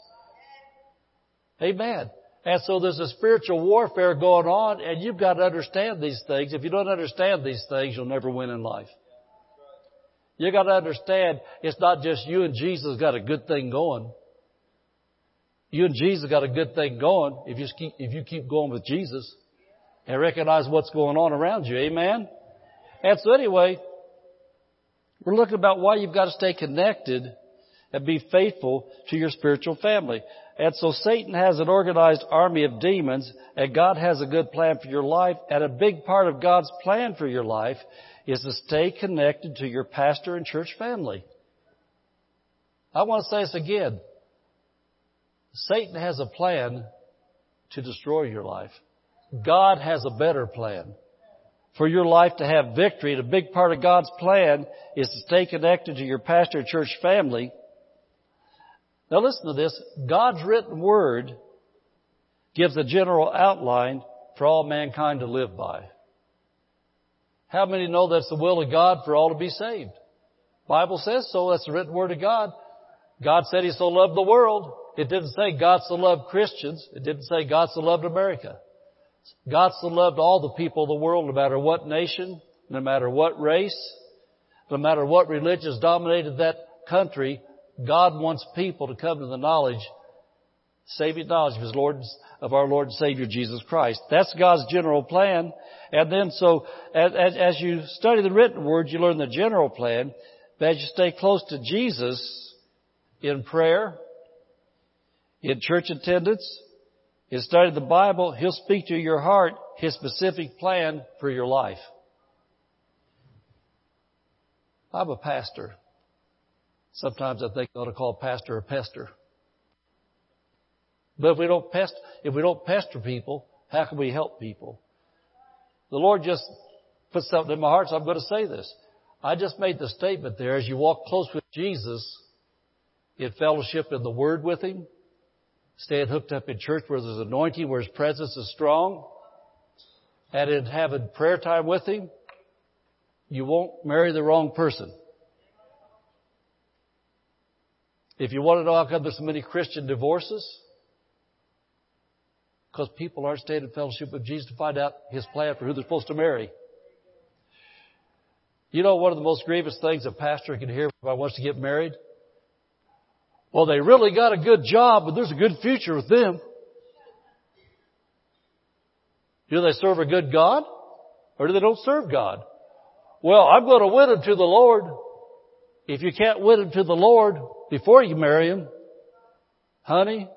Amen. And so there's a spiritual warfare going on and you've got to understand these things. If you don't understand these things, you'll never win in life. You've got to understand it's not just you and Jesus got a good thing going. You and Jesus got a good thing going if you keep, if you keep going with Jesus and recognize what's going on around you. Amen? And so anyway, we're looking about why you've got to stay connected and be faithful to your spiritual family. And so Satan has an organized army of demons and God has a good plan for your life. And a big part of God's plan for your life is to stay connected to your pastor and church family. I want to say this again. Satan has a plan to destroy your life. God has a better plan. For your life to have victory, and a big part of God's plan is to stay connected to your pastor church family. Now listen to this. God's written word gives a general outline for all mankind to live by. How many know that's the will of God for all to be saved? Bible says so. That's the written word of God. God said He so loved the world. It didn't say God so loved Christians. It didn't say God so loved America. God so loved all the people of the world, no matter what nation, no matter what race, no matter what religions dominated that country, God wants people to come to the knowledge, saving knowledge of His Lord, of our Lord and Savior Jesus Christ. That's God's general plan. And then so, as, as you study the written word, you learn the general plan. But as you stay close to Jesus in prayer, in church attendance, in studying the Bible, He'll speak to your heart His specific plan for your life. I'm a pastor. Sometimes I think I ought to call pastor a pester. But if we don't pest, if we don't pester people, how can we help people? The Lord just put something in my heart, so I'm going to say this. I just made the statement there as you walk close with Jesus in fellowship in the Word with Him, staying hooked up in church where there's anointing, where His presence is strong, and in having prayer time with Him, you won't marry the wrong person. If you want to know how come there's so many Christian divorces, because people aren't staying in fellowship with Jesus to find out His plan for who they're supposed to marry. You know, one of the most grievous things a pastor can hear if I wants to get married? Well, they really got a good job, but there's a good future with them. Do they serve a good God? Or do they don't serve God? Well, I'm going to win them to the Lord. If you can't win them to the Lord before you marry them, honey,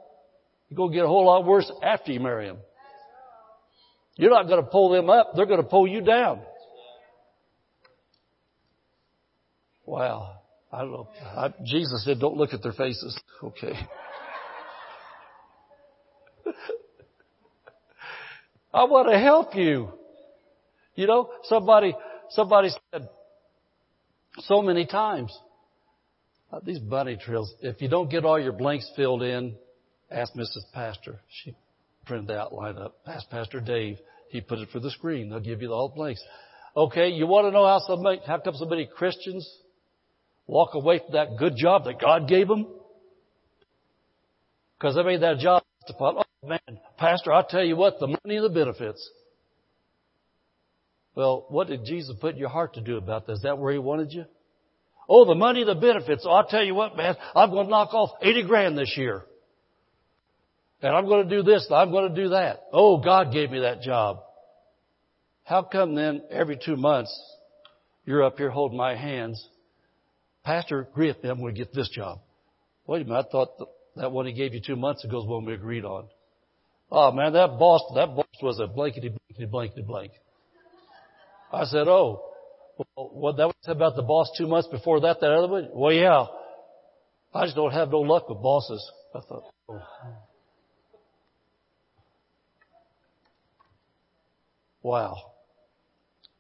you're going to get a whole lot worse after you marry them. You're not going to pull them up. They're going to pull you down. Wow. I don't know. I, Jesus said, don't look at their faces. Okay. I want to help you. You know, somebody, somebody said so many times, these bunny trails, if you don't get all your blanks filled in, ask Mrs. Pastor. She printed the outline up. Ask Pastor Dave. He put it for the screen. They'll give you all the blanks. Okay, you want to know how somebody, how come so many Christians walk away from that good job that God gave them? Because they made that job oh man, Pastor, I'll tell you what, the money and the benefits. Well, what did Jesus put in your heart to do about that? Is that where He wanted you? Oh, the money, the benefits. Oh, I'll tell you what, man, I'm going to knock off 80 grand this year. And I'm going to do this, and I'm going to do that. Oh, God gave me that job. How come then every two months you're up here holding my hands? Pastor, me, I'm going to get this job. Wait a minute, I thought that one he gave you two months ago is one we agreed on. Oh man, that boss, that boss was a blankety blankety blankety blank. I said, oh, well, what that was about the boss two months before that, that other one? Well, yeah. I just don't have no luck with bosses. I thought, oh. Wow.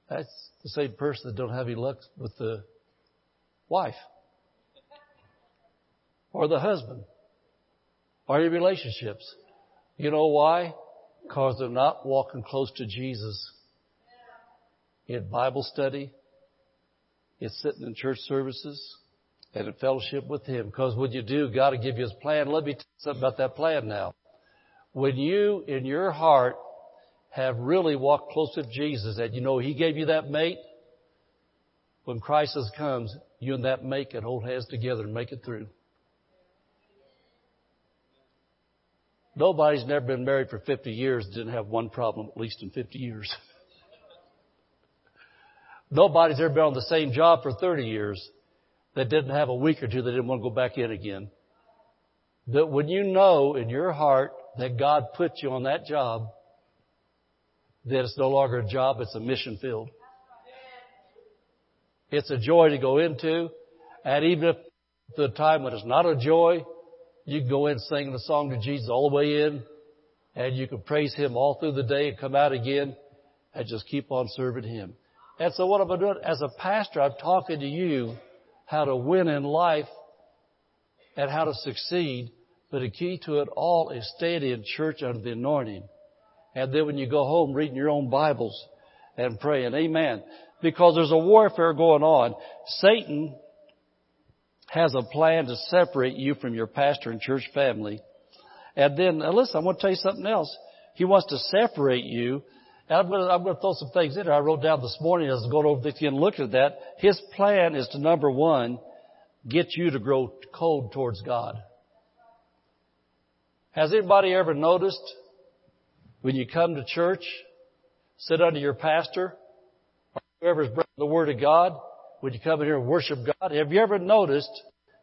That's the same person that don't have any luck with the wife or the husband or your relationships. You know why? Because they're not walking close to Jesus. In Bible study, it's sitting in church services, and in fellowship with Him. Because when you do, God will give you His plan. Let me tell you something about that plan now. When you, in your heart, have really walked close to Jesus, and you know He gave you that mate, when crisis comes, you and that make it, hold hands together and make it through. Nobody's never been married for 50 years didn't have one problem at least in 50 years. Nobody's ever been on the same job for 30 years that didn't have a week or two that didn't want to go back in again. But when you know in your heart that God put you on that job, that it's no longer a job, it's a mission field. It's a joy to go into, and even if the time when it's not a joy, you can go in singing the song to Jesus all the way in, and you can praise Him all through the day and come out again and just keep on serving Him. And so what I'm doing as a pastor, I'm talking to you how to win in life and how to succeed. But the key to it all is staying in church under the anointing. And then when you go home, reading your own Bibles and praying. Amen. Because there's a warfare going on. Satan has a plan to separate you from your pastor and church family. And then, listen, I want to tell you something else. He wants to separate you and I'm going, to, I'm going to throw some things in there I wrote down this morning as I was going over this and look at that. His plan is to number one, get you to grow cold towards God. Has anybody ever noticed when you come to church, sit under your pastor, or whoever's bringing the Word of God, when you come in here and worship God, have you ever noticed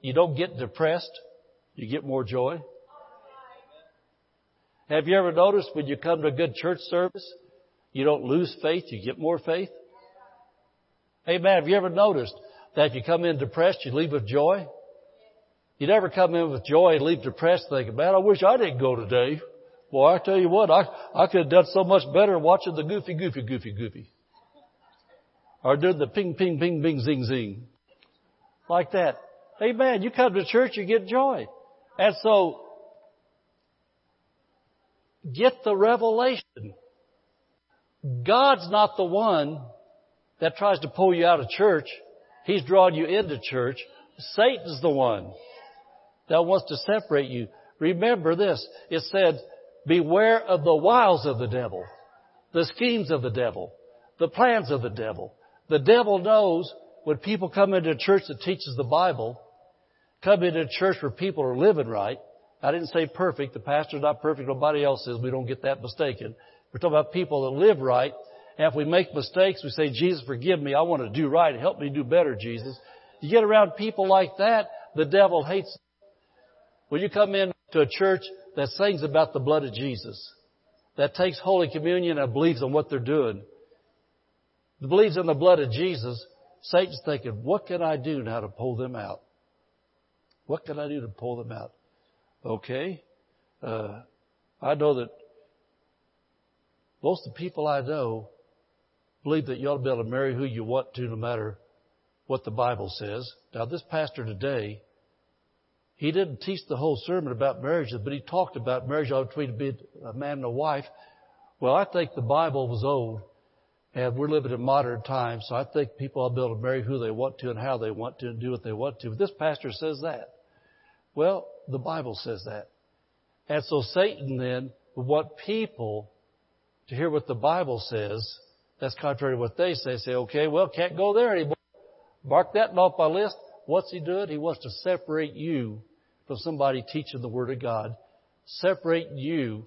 you don't get depressed, you get more joy? Have you ever noticed when you come to a good church service, you don't lose faith, you get more faith. Hey man, have you ever noticed that if you come in depressed, you leave with joy? You never come in with joy and leave depressed thinking, man, I wish I didn't go today. Well, I tell you what, I, I could have done so much better watching the goofy, goofy, goofy, goofy. Or doing the ping, ping, ping, bing, zing, zing. Like that. Amen. you come to church, you get joy. And so, get the revelation God's not the one that tries to pull you out of church. He's drawing you into church. Satan's the one that wants to separate you. Remember this. It said, beware of the wiles of the devil, the schemes of the devil, the plans of the devil. The devil knows when people come into a church that teaches the Bible, come into a church where people are living right. I didn't say perfect. The pastor's not perfect. Nobody else is. We don't get that mistaken. We're talking about people that live right. And if we make mistakes, we say, Jesus, forgive me. I want to do right. Help me do better, Jesus. You get around people like that, the devil hates. When you come in to a church that sings about the blood of Jesus, that takes Holy Communion and believes in what they're doing, that believes in the blood of Jesus, Satan's thinking, what can I do now to pull them out? What can I do to pull them out? Okay. Uh, I know that most of the people I know believe that you ought to be able to marry who you want to no matter what the Bible says. Now this pastor today, he didn't teach the whole sermon about marriages, but he talked about marriage between a man and a wife. Well, I think the Bible was old and we're living in modern times, so I think people ought be able to marry who they want to and how they want to and do what they want to. But this pastor says that. Well, the Bible says that. And so Satan then would want people to hear what the Bible says. That's contrary to what they say. Say, okay, well, can't go there anymore. Mark that off my list. What's he doing? He wants to separate you from somebody teaching the Word of God. Separate you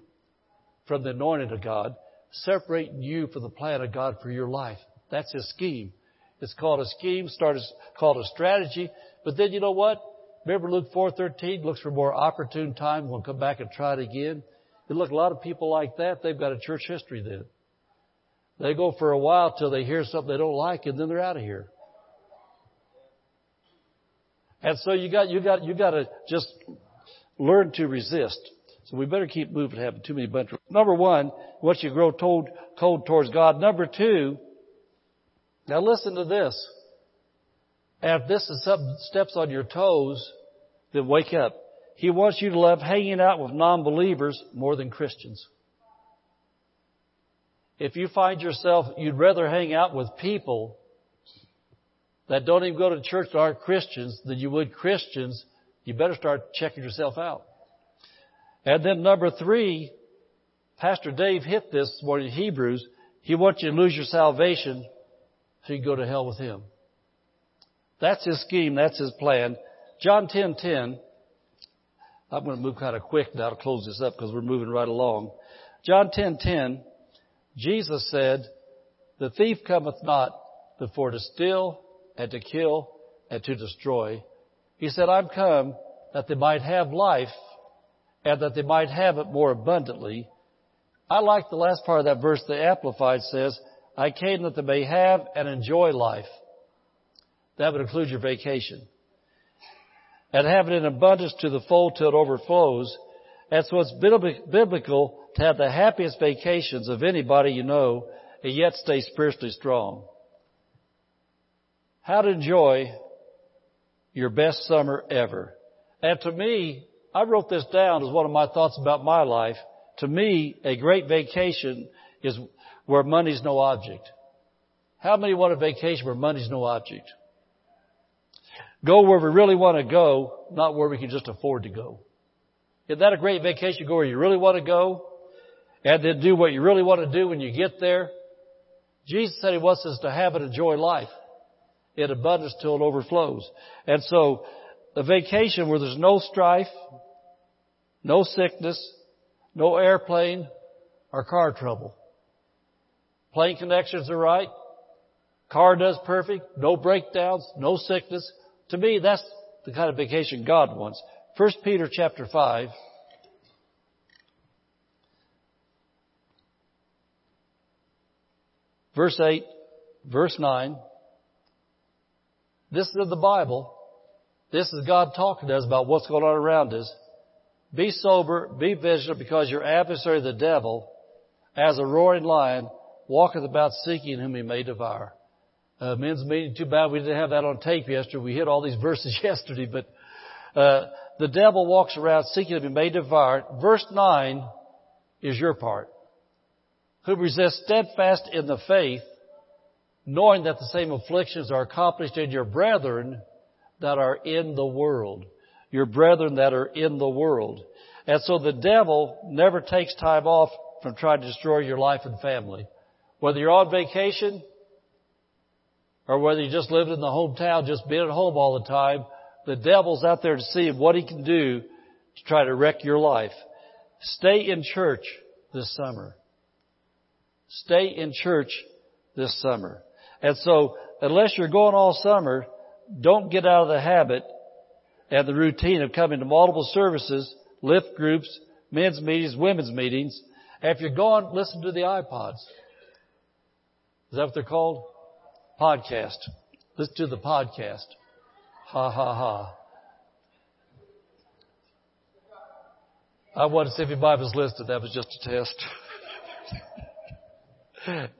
from the anointing of God. Separate you from the plan of God for your life. That's his scheme. It's called a scheme, started called a strategy. But then you know what? Remember Luke 4:13 looks for more opportune time. We'll come back and try it again. You look, a lot of people like that, they've got a church history then. They go for a while till they hear something they don't like and then they're out of here. And so you got, you got, you got to just learn to resist. So we better keep moving, having too many bunch. Number one, once you grow cold, cold towards God. Number two, now listen to this. And if this is steps on your toes, then wake up. He wants you to love hanging out with non-believers more than Christians. If you find yourself, you'd rather hang out with people that don't even go to church that aren't Christians than you would Christians, you better start checking yourself out. And then number three, Pastor Dave hit this morning in Hebrews. He wants you to lose your salvation so you go to hell with him. That's his scheme. That's his plan. John 10:10. 10, I'm going to move kind of quick now to close this up because we're moving right along. John 10:10, 10, Jesus said, "The thief cometh not but for to steal and to kill and to destroy. He said, I'm come that they might have life and that they might have it more abundantly. I like the last part of that verse, the Amplified says, I came that they may have and enjoy life. That would include your vacation. And have it in abundance to the full till it overflows. And so it's biblical to have the happiest vacations of anybody you know and yet stay spiritually strong. How to enjoy your best summer ever. And to me, I wrote this down as one of my thoughts about my life. To me, a great vacation is where money's no object. How many want a vacation where money's no object? Go where we really want to go, not where we can just afford to go. Isn't that a great vacation? Go where you really want to go and then do what you really want to do when you get there. Jesus said He wants us to have and enjoy life in abundance till it overflows. And so a vacation where there's no strife, no sickness, no airplane or car trouble. Plane connections are right. Car does perfect. No breakdowns. No sickness. To me, that's the kind of vacation God wants. 1 Peter chapter 5. Verse 8, verse 9. This is the Bible. This is God talking to us about what's going on around us. Be sober, be vigilant, because your adversary, the devil, as a roaring lion, walketh about seeking whom he may devour. Uh, men's meeting, too bad we didn't have that on tape yesterday. We hit all these verses yesterday, but uh, the devil walks around seeking to be made devour. Verse 9 is your part. Who resist steadfast in the faith, knowing that the same afflictions are accomplished in your brethren that are in the world your brethren that are in the world. And so the devil never takes time off from trying to destroy your life and family. Whether you're on vacation or whether you just lived in the hometown, just being at home all the time, the devil's out there to see what he can do to try to wreck your life. Stay in church this summer. Stay in church this summer. And so, unless you're going all summer, don't get out of the habit and the routine of coming to multiple services, lift groups, men's meetings, women's meetings. And if you're going, listen to the iPods. Is that what they're called? Podcast. Listen to the podcast. Ha ha ha. I wanted to see if anybody was listening. That was just a test.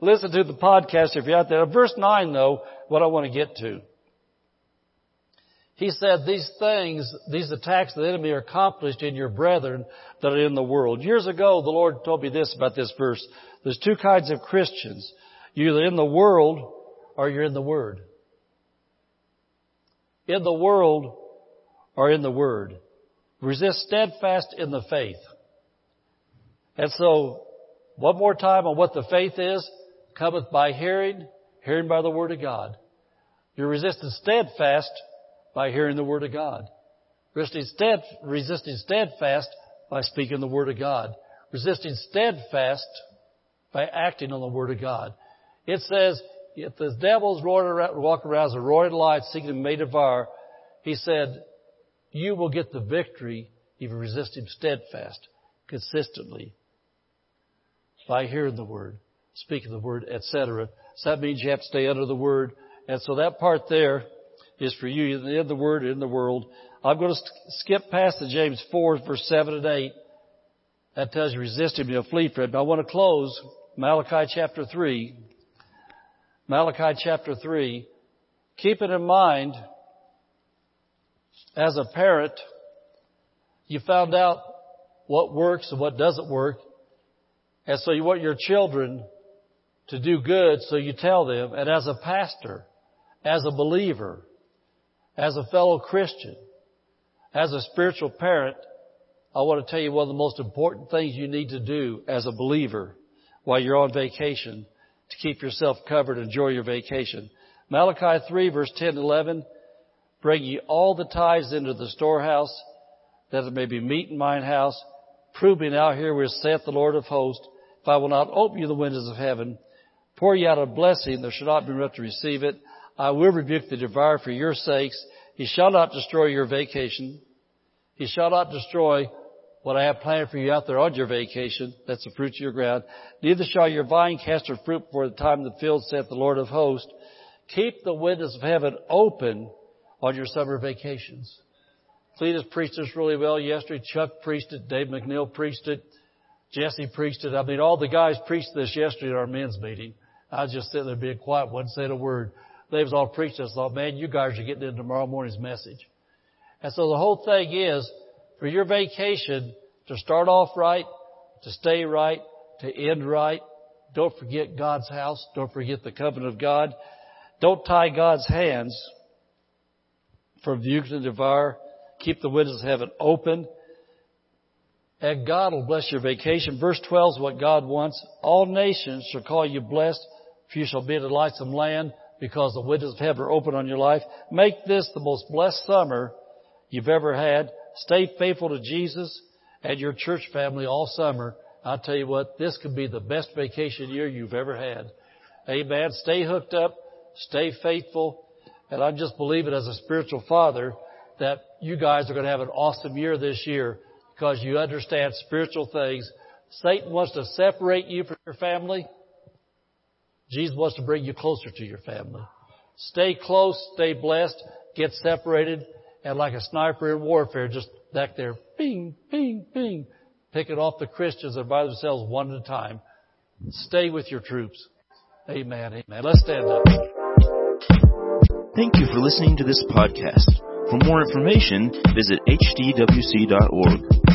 listen to the podcast if you're out there. Verse 9 though, what I want to get to. He said these things, these attacks of the enemy are accomplished in your brethren that are in the world. Years ago, the Lord told me this about this verse. There's two kinds of Christians. You're either in the world or you're in the Word. In the world or in the Word. Resist steadfast in the faith. And so, one more time on what the faith is. Cometh by hearing, hearing by the Word of God. You're resisting steadfast by hearing the Word of God. Resisting, stead, resisting steadfast by speaking the Word of God. Resisting steadfast by acting on the Word of God. It says, if the devil's around, walking around as a roaring lion seeking to made devour, he said, you will get the victory if you resist him steadfast, consistently, by hearing the Word, speaking the Word, etc. So that means you have to stay under the Word. And so that part there, is for you in the Word, in the world. I'm going to skip past the James 4, verse 7 and 8. That tells you resist him, you'll flee from him. I want to close Malachi chapter 3. Malachi chapter 3. Keep it in mind, as a parent, you found out what works and what doesn't work. And so you want your children to do good, so you tell them. And as a pastor, as a believer, as a fellow Christian, as a spiritual parent, I want to tell you one of the most important things you need to do as a believer while you're on vacation to keep yourself covered and enjoy your vacation. Malachi 3 verse 10 and 11, bring ye all the tithes into the storehouse, that there may be meat in mine house. Prove me now here where saith the Lord of hosts, if I will not open you the windows of heaven, pour ye out a blessing, there shall not be enough to receive it. I will rebuke the devourer for your sakes. He shall not destroy your vacation. He shall not destroy what I have planned for you out there on your vacation. That's the fruit of your ground. Neither shall your vine cast her fruit before the time of the field, saith the Lord of hosts. Keep the windows of heaven open on your summer vacations. Cletus preached this really well yesterday. Chuck preached it. Dave McNeil preached it. Jesse preached it. I mean, all the guys preached this yesterday at our men's meeting. I was just sitting there being quiet, wasn't saying a word. They was all preaching. I thought, man, you guys are getting in tomorrow morning's message. And so the whole thing is, for your vacation, to start off right, to stay right, to end right, don't forget God's house. Don't forget the covenant of God. Don't tie God's hands from the you to devour. Keep the windows of heaven open. And God will bless your vacation. Verse 12 is what God wants. All nations shall call you blessed, for you shall be a delightsome land because the windows of heaven are open on your life. Make this the most blessed summer you've ever had. Stay faithful to Jesus and your church family all summer. I'll tell you what, this could be the best vacation year you've ever had. Amen. Stay hooked up. Stay faithful. And I just believe it as a spiritual father that you guys are going to have an awesome year this year because you understand spiritual things. Satan wants to separate you from your family. Jesus wants to bring you closer to your family. Stay close, stay blessed, get separated, and like a sniper in warfare, just back there, ping, ping, ping, picking off the Christians that are by themselves one at a time. Stay with your troops. Amen, amen. Let's stand up. Thank you for listening to this podcast. For more information, visit hdwc.org.